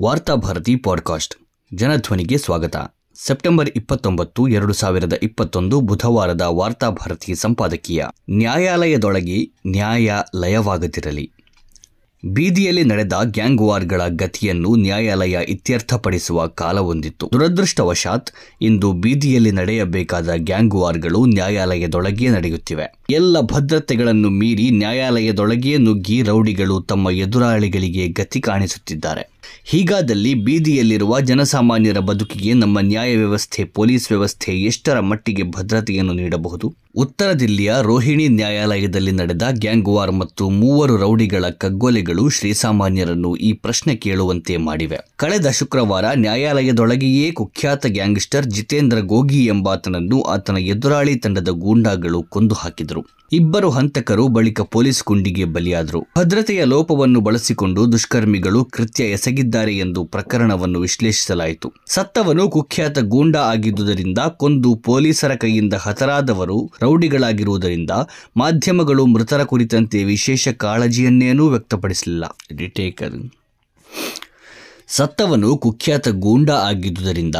Varthabharati podcast. ಜನಧ್ವನಿಗೆ ಸ್ವಾಗತ. September ಇಪ್ಪತ್ತೊಂಬತ್ತು, ಎರಡು ಸಾವಿರದ ಇಪ್ಪತ್ತೊಂದು ಬುಧವಾರದ ವಾರ್ತಾಭಾರತಿ ಸಂಪಾದಕೀಯ. ನ್ಯಾಯಾಲಯದೊಳಗೆ ನ್ಯಾಯ ಲಯವಾಗದಿರಲಿ ಬೀದಿಯಲ್ಲಿ ನಡೆದ ಗ್ಯಾಂಗ್ ವಾರ್ಗಳ ಗತಿಯನ್ನು ನ್ಯಾಯಾಲಯ ಇತ್ಯರ್ಥಪಡಿಸುವ ಕಾಲವೊಂದಿತ್ತು. ದುರದೃಷ್ಟವಶಾತ್, ಇಂದು ಬೀದಿಯಲ್ಲಿ ನಡೆಯಬೇಕಾದ ಗ್ಯಾಂಗ್ ವಾರ್ಗಳು ನ್ಯಾಯಾಲಯದೊಳಗೆ ನಡೆಯುತ್ತಿವೆ. ಎಲ್ಲ ಭದ್ರತೆಗಳನ್ನು ಮೀರಿ ನ್ಯಾಯಾಲಯದೊಳಗೆ ನುಗ್ಗಿ ರೌಡಿಗಳು ತಮ್ಮ ಎದುರಾಳಿಗಳಿಗೆ ಗತಿ ಕಾಣಿಸುತ್ತಿದ್ದಾರೆ. ಹೀಗಾದಲ್ಲಿ ಬೀದಿಯಲ್ಲಿರುವ ಜನಸಾಮಾನ್ಯರ ಬದುಕಿಗೆ ನಮ್ಮ ನ್ಯಾಯ ವ್ಯವಸ್ಥೆ ಪೊಲೀಸ್ ವ್ಯವಸ್ಥೆ ಎಷ್ಟರ ಮಟ್ಟಿಗೆ ಭದ್ರತೆಯನ್ನು ನೀಡಬಹುದು? ಉತ್ತರ ದಿಲ್ಲಿಯ ರೋಹಿಣಿ ನ್ಯಾಯಾಲಯದಲ್ಲಿ ನಡೆದ ಗ್ಯಾಂಗ್ ವಾರ್ ಮತ್ತು ಮೂವರು ರೌಡಿಗಳ ಕಗ್ಗೊಲೆಗಳು ಶ್ರೀಸಾಮಾನ್ಯರನ್ನು ಈ ಪ್ರಶ್ನೆ ಕೇಳುವಂತೆ ಮಾಡಿವೆ. ಕಳೆದ ಶುಕ್ರವಾರ ನ್ಯಾಯಾಲಯದೊಳಗೆಯೇ ಕುಖ್ಯಾತ ಗ್ಯಾಂಗ್ಸ್ಟರ್ ಜಿತೇಂದ್ರ ಗೋಗಿ ಎಂಬಾತನನ್ನು ಆತನ ಎದುರಾಳಿ ತಂಡದ ಗೂಂಡಾಗಳು ಕೊಂದು ಹಾಕಿದರು. ಇಬ್ಬರು ಹಂತಕರು ಬಳಿಕ ಪೊಲೀಸ್ ಗುಂಡಿಗೆ ಬಲಿಯಾದರು. ಭದ್ರತೆಯ ಲೋಪವನ್ನು ಬಳಸಿಕೊಂಡು ದುಷ್ಕರ್ಮಿಗಳು ಕೃತ್ಯ ಎಸಗಿದ್ದಾರೆ ಎಂದು ಪ್ರಕರಣವನ್ನು ವಿಶ್ಲೇಷಿಸಲಾಯಿತು. ಸತ್ತವನು ಕುಖ್ಯಾತ ಗೂಂಡಾ ಆಗಿದ್ದುದರಿಂದ ಕೊಂದು ಪೊಲೀಸರ ಕೈಯಿಂದ ಹತರಾದವರು ರೌಡಿಗಳಾಗಿರುವುದರಿಂದ ಮಾಧ್ಯಮಗಳು ಮೃತರ ಕುರಿತಂತೆ ವಿಶೇಷ ಕಾಳಜಿಯನ್ನೇನೂ ವ್ಯಕ್ತಪಡಿಸಲಿಲ್ಲ. ರಿಟೇಕರ್ ಸತ್ತವನು ಕುಖ್ಯಾತ ಗೂಂಡಾ ಆಗಿದ್ದುದರಿಂದ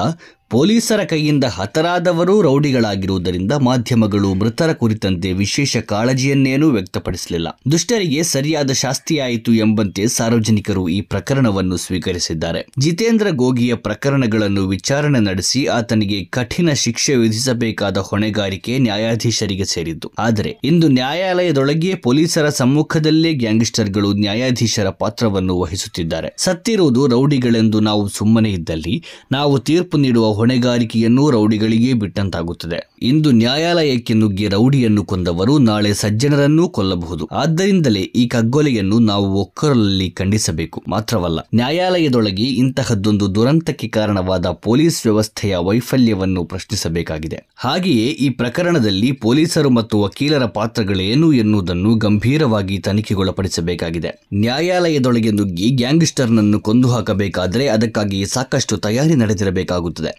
ಪೊಲೀಸರ ಕೈಯಿಂದ ಹತರಾದವರು ರೌಡಿಗಳಾಗಿರುವುದರಿಂದ ಮಾಧ್ಯಮಗಳು ಮೃತರ ಕುರಿತಂತೆ ವಿಶೇಷ ಕಾಳಜಿಯನ್ನೇನೂ ವ್ಯಕ್ತಪಡಿಸಲಿಲ್ಲ. ದುಷ್ಟರಿಗೆ ಸರಿಯಾದ ಶಾಸ್ತಿಯಾಯಿತು ಎಂಬಂತೆ ಸಾರ್ವಜನಿಕರು ಈ ಪ್ರಕರಣವನ್ನು ಸ್ವೀಕರಿಸಿದ್ದಾರೆ. ಜಿತೇಂದ್ರ ಗೋಗಿಯ ಪ್ರಕರಣಗಳನ್ನು ವಿಚಾರಣೆ ನಡೆಸಿ ಆತನಿಗೆ ಕಠಿಣ ಶಿಕ್ಷೆ ವಿಧಿಸಬೇಕಾದ ಹೊಣೆಗಾರಿಕೆ ನ್ಯಾಯಾಧೀಶರಿಗೆ ಸೇರಿದ್ದು. ಆದರೆ ಇಂದು ನ್ಯಾಯಾಲಯದೊಳಗೆ ಪೊಲೀಸರ ಸಮ್ಮುಖದಲ್ಲೇ ಗ್ಯಾಂಗ್ಸ್ಟರ್ಗಳು ನ್ಯಾಯಾಧೀಶರ ಪಾತ್ರವನ್ನು ವಹಿಸುತ್ತಿದ್ದಾರೆ. ಸತ್ತಿರುವುದು ರೌಡಿಗಳೆಂದು ನಾವು ಸುಮ್ಮನೆ ಇದ್ದಲ್ಲಿ, ನಾವು ತೀರ್ಪು ನೀಡುವ ಹೊಣೆಗಾರಿಕೆಯನ್ನು ರೌಡಿಗಳಿಗೆ ಬಿಟ್ಟಂತಾಗುತ್ತದೆ. ಇಂದು ನ್ಯಾಯಾಲಯಕ್ಕೆ ನುಗ್ಗಿ ರೌಡಿಯನ್ನು ಕೊಂದವರು ನಾಳೆ ಸಜ್ಜನರನ್ನೂ ಕೊಲ್ಲಬಹುದು. ಆದ್ದರಿಂದಲೇ ಈ ಕಗ್ಗೊಲೆಯನ್ನು ನಾವು ಒಕ್ಕರಲ್ಲಿ ಖಂಡಿಸಬೇಕು. ಮಾತ್ರವಲ್ಲ, ನ್ಯಾಯಾಲಯದೊಳಗೆ ಇಂತಹದ್ದೊಂದು ದುರಂತಕ್ಕೆ ಕಾರಣವಾದ ಪೊಲೀಸ್ ವ್ಯವಸ್ಥೆಯ ವೈಫಲ್ಯವನ್ನು ಪ್ರಶ್ನಿಸಬೇಕಾಗಿದೆ. ಹಾಗೆಯೇ ಈ ಪ್ರಕರಣದಲ್ಲಿ ಪೊಲೀಸರು ಮತ್ತು ವಕೀಲರ ಪಾತ್ರಗಳೇನು ಎನ್ನುವುದನ್ನು ಗಂಭೀರವಾಗಿ ತನಿಖೆಗೊಳಪಡಿಸಬೇಕಾಗಿದೆ. ನ್ಯಾಯಾಲಯದೊಳಗೆ ನುಗ್ಗಿ ಗ್ಯಾಂಗ್ಸ್ಟರ್ನನ್ನು ಕೊಂದು ಹಾಕಬೇಕಾದರೆ ಅದಕ್ಕಾಗಿ ಸಾಕಷ್ಟು ತಯಾರಿ ನಡೆದಿರಬೇಕಾಗುತ್ತದೆ.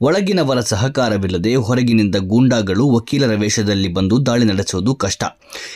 ಒಳಗಿನವರ ಸಹಕಾರವಿಲ್ಲದೆ ಹೊರಗಿನಿಂದ ಗೂಂಡಾಗಳು ವಕೀಲರ ವೇಷದಲ್ಲಿ ಬಂದು ದಾಳಿ ನಡೆಸುವುದು ಕಷ್ಟ.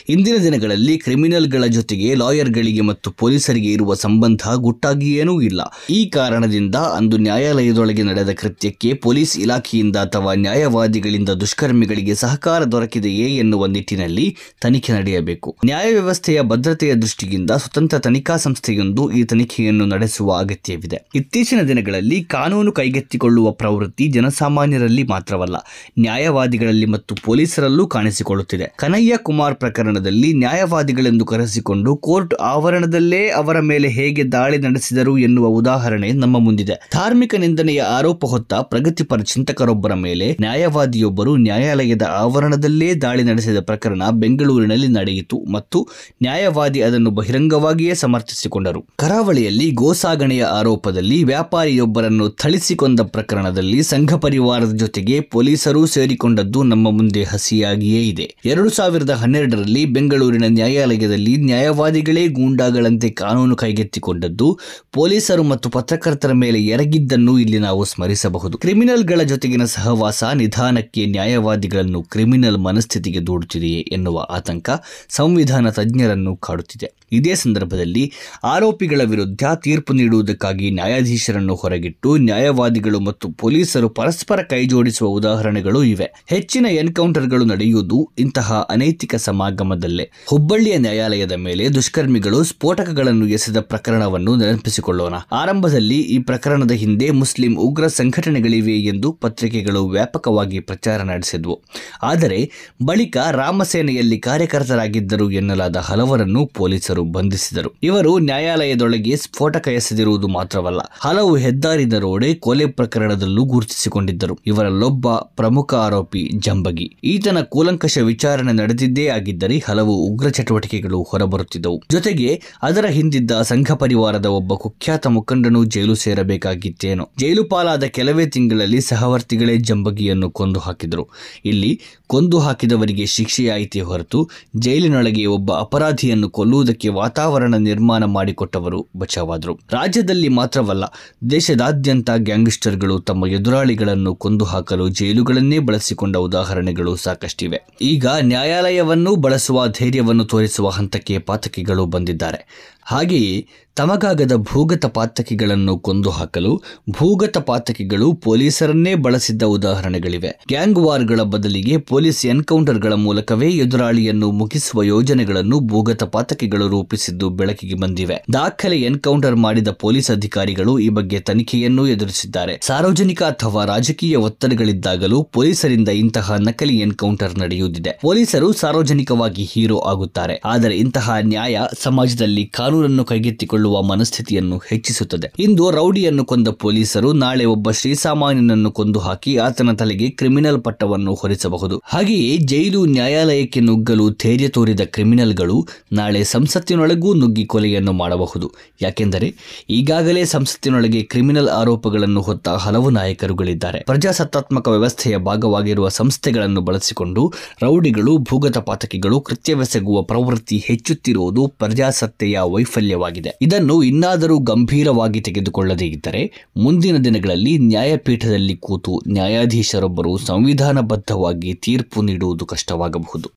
ಇಂದಿನ ದಿನಗಳಲ್ಲಿ ಕ್ರಿಮಿನಲ್ಗಳ ಜೊತೆಗೆ ಲಾಯರ್ಗಳಿಗೆ ಮತ್ತು ಪೊಲೀಸರಿಗೆ ಇರುವ ಸಂಬಂಧ ಗುಟ್ಟಾಗಿಯೇನೂ ಇಲ್ಲ. ಈ ಕಾರಣದಿಂದ ಅಂದು ನ್ಯಾಯಾಲಯದೊಳಗೆ ನಡೆದ ಕೃತ್ಯಕ್ಕೆ ಪೊಲೀಸ್ ಇಲಾಖೆಯಿಂದ ಅಥವಾ ನ್ಯಾಯವಾದಿಗಳಿಂದ ದುಷ್ಕರ್ಮಿಗಳಿಗೆ ಸಹಕಾರ ದೊರಕಿದೆಯೇ ಎನ್ನುವ ನಿಟ್ಟಿನಲ್ಲಿ ತನಿಖೆ ನಡೆಯಬೇಕು. ನ್ಯಾಯ ವ್ಯವಸ್ಥೆಯ ಭದ್ರತೆಯ ದೃಷ್ಟಿಯಿಂದ ಸ್ವತಂತ್ರ ತನಿಖಾ ಸಂಸ್ಥೆಯೊಂದು ಈ ತನಿಖೆಯನ್ನು ನಡೆಸುವ ಅಗತ್ಯವಿದೆ. ಇತ್ತೀಚಿನ ದಿನಗಳಲ್ಲಿ ಕಾನೂನು ಕೈಗೆತ್ತಿಕೊಳ್ಳುವ ಪ್ರವೃತ್ತಿ ಜನಸಾಮಾನ್ಯರಲ್ಲಿ ಮಾತ್ರವಲ್ಲ, ನ್ಯಾಯವಾದಿಗಳಲ್ಲಿ ಮತ್ತು ಪೊಲೀಸರಲ್ಲೂ ಕಾಣಿಸಿಕೊಳ್ಳುತ್ತಿದೆ. ಕನಯ್ಯ ಕುಮಾರ್ ಪ್ರಕರಣದಲ್ಲಿ ನ್ಯಾಯವಾದಿಗಳೆಂದು ಕರೆಸಿಕೊಂಡು ಕೋರ್ಟ್ ಆವರಣದಲ್ಲೇ ಅವರ ಮೇಲೆ ಹೇಗೆ ದಾಳಿ ನಡೆಸಿದರು ಎನ್ನುವ ಉದಾಹರಣೆ ನಮ್ಮ ಮುಂದಿದೆ. ಧಾರ್ಮಿಕ ನಿಂದನೆಯ ಆರೋಪ ಹೊತ್ತ ಪ್ರಗತಿಪರ ಚಿಂತಕರೊಬ್ಬರ ಮೇಲೆ ನ್ಯಾಯವಾದಿಯೊಬ್ಬರು ನ್ಯಾಯಾಲಯದ ಆವರಣದಲ್ಲೇ ದಾಳಿ ನಡೆಸಿದ ಪ್ರಕರಣ ಬೆಂಗಳೂರಿನಲ್ಲಿ ನಡೆಯಿತು ಮತ್ತು ನ್ಯಾಯವಾದಿ ಅದನ್ನು ಬಹಿರಂಗವಾಗಿಯೇ ಸಮರ್ಥಿಸಿಕೊಂಡರು. ಕರಾವಳಿಯಲ್ಲಿ ಗೋಸಾಗಣೆಯ ಆರೋಪದಲ್ಲಿ ವ್ಯಾಪಾರಿಯೊಬ್ಬರನ್ನು ಥಳಿಸಿಕೊಂಡ ಪ್ರಕರಣದಲ್ಲಿ ಸಂಘ ಪರಿವಾರದ ಜೊತೆಗೆ ಪೊಲೀಸರು ಸೇರಿಕೊಂಡದ್ದು ನಮ್ಮ ಮುಂದೆ ಹಸಿಯಾಗಿಯೇ ಇದೆ. ಎರಡು ಸಾವಿರದ ಹನ್ನೆರಡರಲ್ಲಿ ಬೆಂಗಳೂರಿನ ನ್ಯಾಯಾಲಯದಲ್ಲಿ ನ್ಯಾಯವಾದಿಗಳೇ ಗೂಂಡಾಗಳಂತೆ ಕಾನೂನು ಕೈಗೆತ್ತಿಕೊಂಡದ್ದು, ಪೊಲೀಸರು ಮತ್ತು ಪತ್ರಕರ್ತರ ಮೇಲೆ ಎರಗಿದ್ದನ್ನು ಇಲ್ಲಿ ನಾವು ಸ್ಮರಿಸಬಹುದು. ಕ್ರಿಮಿನಲ್ಗಳ ಜೊತೆಗಿನ ಸಹವಾಸ ನಿಧಾನಕ್ಕೆ ನ್ಯಾಯವಾದಿಗಳನ್ನು ಕ್ರಿಮಿನಲ್ ಮನಸ್ಥಿತಿಗೆ ದೂಡುತ್ತಿದೆಯೇ ಎನ್ನುವ ಆತಂಕ ಸಂವಿಧಾನ ತಜ್ಞರನ್ನು ಕಾಡುತ್ತಿದೆ. ಇದೇ ಸಂದರ್ಭದಲ್ಲಿ ಆರೋಪಿಗಳ ವಿರುದ್ಧ ತೀರ್ಪು ನೀಡುವುದಕ್ಕಾಗಿ ನ್ಯಾಯಾಧೀಶರನ್ನು ಹೊರಗಿಟ್ಟು ನ್ಯಾಯವಾದಿಗಳು ಮತ್ತು ಪೊಲೀಸರು ಪರಸ್ಪರ ಕೈಜೋಡಿಸುವ ಉದಾಹರಣೆಗಳು ಇವೆ. ಹೆಚ್ಚಿನ ಎನ್ಕೌಂಟರ್ಗಳು ನಡೆಯುವುದು ಇಂತಹ ಅನೈತಿಕ ಸಮಾಗಮದಲ್ಲೇ. ಹುಬ್ಬಳ್ಳಿಯ ನ್ಯಾಯಾಲಯದ ಮೇಲೆ ದುಷ್ಕರ್ಮಿಗಳು ಸ್ಫೋಟಕಗಳನ್ನು ಎಸೆದ ಪ್ರಕರಣವನ್ನು ನೆನಪಿಸಿಕೊಳ್ಳೋಣ. ಆರಂಭದಲ್ಲಿ ಈ ಪ್ರಕರಣದ ಹಿಂದೆ ಮುಸ್ಲಿಂ ಉಗ್ರ ಸಂಘಟನೆಗಳಿವೆ ಎಂದು ಪತ್ರಿಕೆಗಳು ವ್ಯಾಪಕವಾಗಿ ಪ್ರಚಾರ ನಡೆಸಿದ್ವು. ಆದರೆ ಬಳಿಕ ರಾಮಸೇನೆಯಲ್ಲಿ ಕಾರ್ಯಕರ್ತರಾಗಿದ್ದರು ಎನ್ನಲಾದ ಹಲವರನ್ನು ಪೊಲೀಸರು ಬಂಧಿಸಿದರು. ಇವರು ನ್ಯಾಯಾಲಯದೊಳಗೆ ಸ್ಫೋಟಕ ಎಸೆದಿರುವುದು ಮಾತ್ರವಲ್ಲ, ಹಲವು ಹೆದ್ದಾರಿ ದರೋಡೆ, ಕೊಲೆ ಪ್ರಕರಣದಲ್ಲೂ ಗುರುತಿಸಿಕೊಂಡಿದ್ದರು. ಇವರಲ್ಲೊಬ್ಬ ಪ್ರಮುಖ ಆರೋಪಿ ಜಂಬಗಿ. ಈತನ ಕೂಲಂಕಷ ವಿಚಾರಣೆ ನಡೆದಿದ್ದೇ ಆಗಿದ್ದರೆ ಹಲವು ಉಗ್ರ ಚಟುವಟಿಕೆಗಳು ಹೊರಬರುತ್ತಿದ್ದವು. ಜೊತೆಗೆ ಅದರ ಹಿಂದಿದ್ದ ಸಂಘ ಪರಿವಾರದ ಒಬ್ಬ ಕುಖ್ಯಾತ ಮುಖಂಡನು ಜೈಲು ಸೇರಬೇಕಾಗಿತ್ತೇನು. ಜೈಲು ಪಾಲಾದ ಕೆಲವೇ ತಿಂಗಳಲ್ಲಿ ಸಹವರ್ತಿಗಳೇ ಜಂಬಗಿಯನ್ನು ಕೊಂದು ಹಾಕಿದರು. ಇಲ್ಲಿ ಕೊಂದು ಹಾಕಿದವರಿಗೆ ಶಿಕ್ಷೆಯಾಯಿತೇ ಹೊರತು ಜೈಲಿನೊಳಗೆ ಒಬ್ಬ ಅಪರಾಧಿಯನ್ನು ಕೊಲ್ಲುವುದಕ್ಕೆ ವಾತಾವರಣ ನಿರ್ಮಾಣ ಮಾಡಿಕೊಟ್ಟವರು ಬಚಾವಾದರು. ರಾಜ್ಯದಲ್ಲಿ ಮಾತ್ರವಲ್ಲ, ದೇಶದಾದ್ಯಂತ ಗ್ಯಾಂಗ್ಸ್ಟರ್ಗಳು ತಮ್ಮ ಎದುರಾಳಿಗಳನ್ನು ಕೊಂದು ಹಾಕಲು ಜೈಲುಗಳನ್ನೇ ಬಳಸಿಕೊಂಡ ಉದಾಹರಣೆಗಳು ಸಾಕಷ್ಟಿವೆ. ಈಗ ನ್ಯಾಯಾಲಯವನ್ನು ಬಳಸುವ ಧೈರ್ಯವನ್ನು ತೋರಿಸುವ ಹಂತಕ್ಕೆ ಪಾತಕಿಗಳು ಬಂದಿದ್ದಾರೆ. ಹಾಗೆಯೇ ತಮಗಾಗದ ಭೂಗತ ಪಾತಕಿಗಳನ್ನು ಕೊಂದು ಹಾಕಲು ಭೂಗತ ಪಾತಕಿಗಳು ಪೊಲೀಸರನ್ನೇ ಬಳಸಿದ್ದ ಉದಾಹರಣೆಗಳಿವೆ. ಗ್ಯಾಂಗ್ ವಾರ್ಗಳ ಬದಲಿಗೆ ಪೊಲೀಸ್ ಎನ್ಕೌಂಟರ್ಗಳ ಮೂಲಕವೇ ಎದುರಾಳಿಯನ್ನು ಮುಗಿಸುವ ಯೋಜನೆಗಳನ್ನು ಭೂಗತ ಪಾತಕಿಗಳು ರೂಪಿಸಿದ್ದು ಬೆಳಕಿಗೆ ಬಂದಿವೆ. ದಾಖಲೆ ಎನ್ಕೌಂಟರ್ ಮಾಡಿದ ಪೊಲೀಸ್ ಅಧಿಕಾರಿಗಳು ಈ ಬಗ್ಗೆ ತನಿಖೆಯನ್ನೂ ಎದುರಿಸಿದ್ದಾರೆ. ಸಾರ್ವಜನಿಕ ಅಥವಾ ರಾಜಕೀಯ ಒತ್ತಡಗಳಿದ್ದಾಗಲೂ ಪೊಲೀಸರಿಂದ ಇಂತಹ ನಕಲಿ ಎನ್ಕೌಂಟರ್ ನಡೆಯುತ್ತಿದೆ ಪೊಲೀಸರು ಸಾರ್ವಜನಿಕವಾಗಿ ಹೀರೋ ಆಗುತ್ತಾರೆ. ಆದರೆ ಇಂತಹ ನ್ಯಾಯ ಸಮಾಜದಲ್ಲಿ ಕಾನೂನನ್ನು ಕೈಗೆತ್ತಿಕೊಳ್ಳುವ ಮನಸ್ಥಿತಿಯನ್ನು ಹೆಚ್ಚಿಸುತ್ತದೆ. ಇಂದು ರೌಡಿಯನ್ನು ಕೊಂದ ಪೊಲೀಸರು ನಾಳೆ ಒಬ್ಬ ಶ್ರೀಸಾಮಾನ್ಯನನ್ನು ಕೊಂದು ಹಾಕಿ ಆತನ ತಲೆಗೆ ಕ್ರಿಮಿನಲ್ ಪಟ್ಟವನ್ನು ಹೊರಿಸಬಹುದು. ಹಾಗೆಯೇ ಜೈಲು ನ್ಯಾಯಾಲಯಕ್ಕೆ ನುಗ್ಗಲು ಧೈರ್ಯ ತೋರಿದ ಕ್ರಿಮಿನಲ್ಗಳು ನಾಳೆ ಸಂಸತ್ತಿನೊಳಗೂ ನುಗ್ಗಿ ಕೊಲೆಯನ್ನು ಮಾಡಬಹುದು. ಯಾಕೆಂದರೆ ಈಗಾಗಲೇ ಸಂಸತ್ತಿನೊಳಗೆ ಕ್ರಿಮಿನಲ್ ಆರೋಪಗಳನ್ನು ಹೊತ್ತ ಹಲವು ನಾಯಕರುಗಳಿದ್ದಾರೆ. ಪ್ರಜಾಸತ್ತಾತ್ಮಕ ವ್ಯವಸ್ಥೆಯ ಭಾಗವಾಗಿರುವ ಸಂಸ್ಥೆಗಳನ್ನು ಬಳಸಿಕೊಂಡು ರೌಡಿಗಳು, ಭೂಗತ ಪಾತಕಿಗಳು ಕೃತ್ಯವೆಸಗುವ ಪ್ರವೃತ್ತಿ ಹೆಚ್ಚುತ್ತಿರುವುದು ಪ್ರಜಾಸತ್ತೆಯ ವೈಫಲ್ಯವಾಗಿದೆ. ಇದನ್ನು ಇನ್ನಾದರೂ ಗಂಭೀರವಾಗಿ ತೆಗೆದುಕೊಳ್ಳದೇ ಇದ್ದರೆ ಮುಂದಿನ ದಿನಗಳಲ್ಲಿ ನ್ಯಾಯಪೀಠದಲ್ಲಿ ಕೂತು ನ್ಯಾಯಾಧೀಶರೊಬ್ಬರು ಸಂವಿಧಾನಬದ್ಧವಾಗಿ ತೀರ್ಪು ನೀಡುವುದು ಕಷ್ಟವಾಗಬಹುದು.